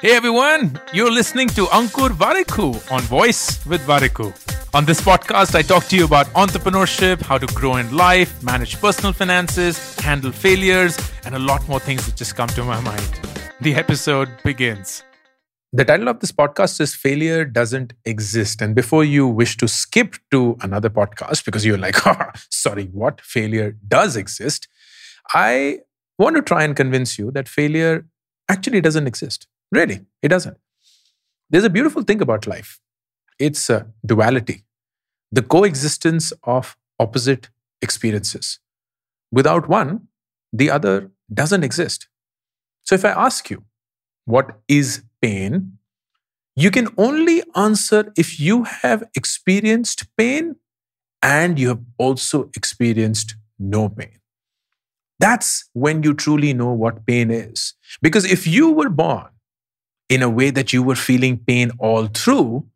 Hey everyone, you're listening to Ankur Warikoo on Voice with Warikoo. On this podcast, I talk to you about entrepreneurship, how to grow in life, manage personal finances, handle failures, and a lot more things that just come to my mind. The episode begins. The title of this podcast is Failure Doesn't Exist. And before you wish to skip to another podcast because you're like, sorry, what? Failure does exist. I want to try and convince you that failure actually doesn't exist. Really, it doesn't. There's a beautiful thing about life it's a duality, the coexistence of opposite experiences. Without one, the other doesn't exist. So if I ask you, what is pain? You can only answer if you have experienced pain and you have also experienced no pain. That's when you truly know what pain is. Because if you were born in a way that you were feeling pain all through,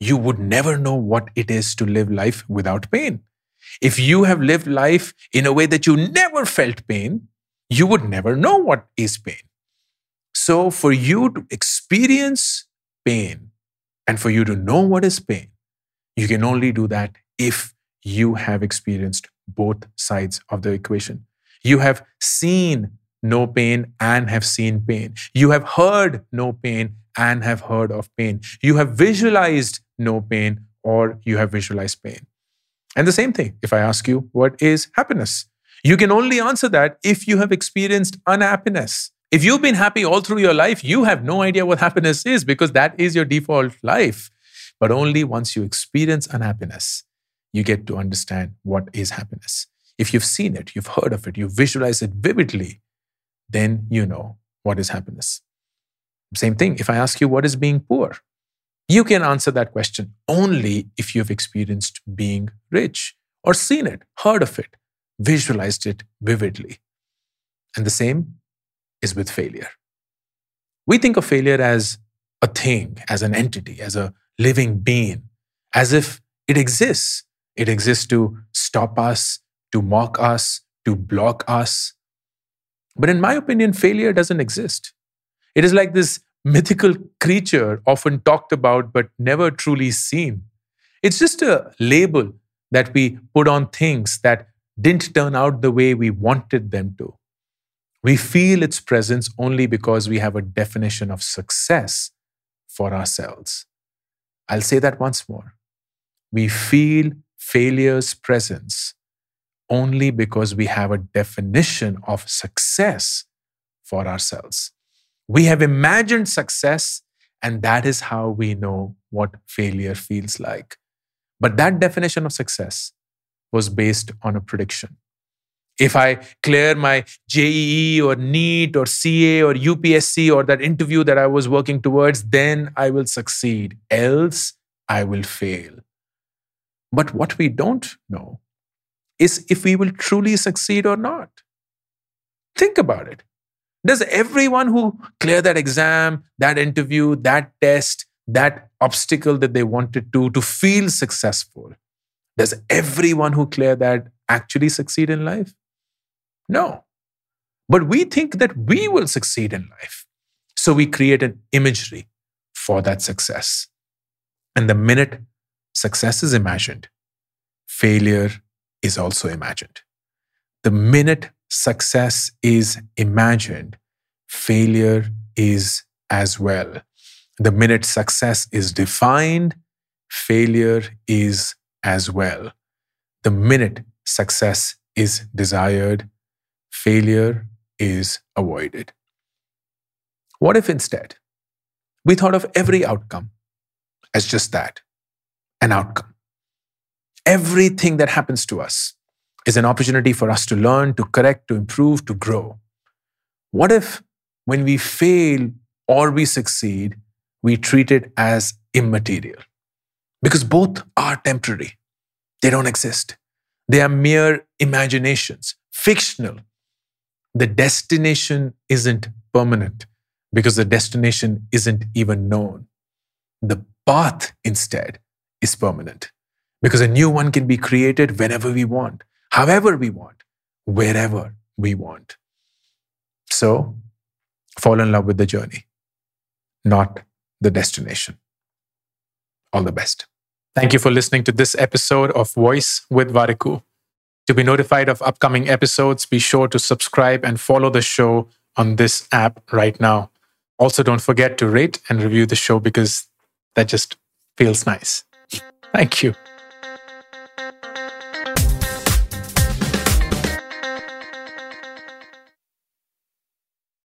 you would never know what it is to live life without pain. If you have lived life in a way that you never felt pain, you would never know what is pain. So, for you to experience pain and for you to know what is pain, you can only do that if you have experienced both sides of the equation. You have seen no pain and have seen pain. You have heard no pain and have heard of pain. You have visualized no pain or you have visualized pain. And the same thing, if I ask you, what is happiness? You can only answer that if you have experienced unhappiness. If you've been happy all through your life, you have no idea what happiness is because that is your default life. But only once you experience unhappiness, you get to understand what is happiness. If you've seen it, you've heard of it, you visualize it vividly, then you know what is happiness. Same thing, if I ask you what is being poor, you can answer that question only if you've experienced being rich or seen it, heard of it, visualized it vividly. And the same is with failure. We think of failure as a thing, as an entity, as a living being, as if it exists. It exists to stop us, to mock us, to block us. But in my opinion, failure doesn't exist. It is like this mythical creature often talked about but never truly seen. It's just a label that we put on things that didn't turn out the way we wanted them to. We feel its presence only because we have a definition of success for ourselves. I'll say that once more. We feel failure's presence only because we have a definition of success for ourselves. We have imagined success, and that is how we know what failure feels like. But that definition of success was based on a prediction. If I clear my JEE or NEET or CA or UPSC or that interview that I was working towards, then I will succeed. Else, I will fail. But what we don't know is if we will truly succeed or not. Think about it. Does everyone who clear that exam, that interview, that test, that obstacle that they wanted to, to feel successful, does everyone who clear that actually succeed in life? No. But we think that we will succeed in life. So we create an imagery for that success. And the minute success is imagined, failure is also imagined. The minute success is imagined, failure is as well. The minute success is defined, failure is as well. The minute success is desired, failure is avoided. What if instead we thought of every outcome as just that an outcome? Everything that happens to us is an opportunity for us to learn, to correct, to improve, to grow. What if when we fail or we succeed, we treat it as immaterial? Because both are temporary, they don't exist. They are mere imaginations, fictional, the destination isn't permanent because the destination isn't even known. The path instead is permanent because a new one can be created whenever we want, however we want, wherever we want. So, fall in love with the journey, not the destination. All the best. Thank you for listening to this episode of Voice with Warikoo. To be notified of upcoming episodes, be sure to subscribe and follow the show on this app right now. Also, don't forget to rate and review the show because that just feels nice. Thank you.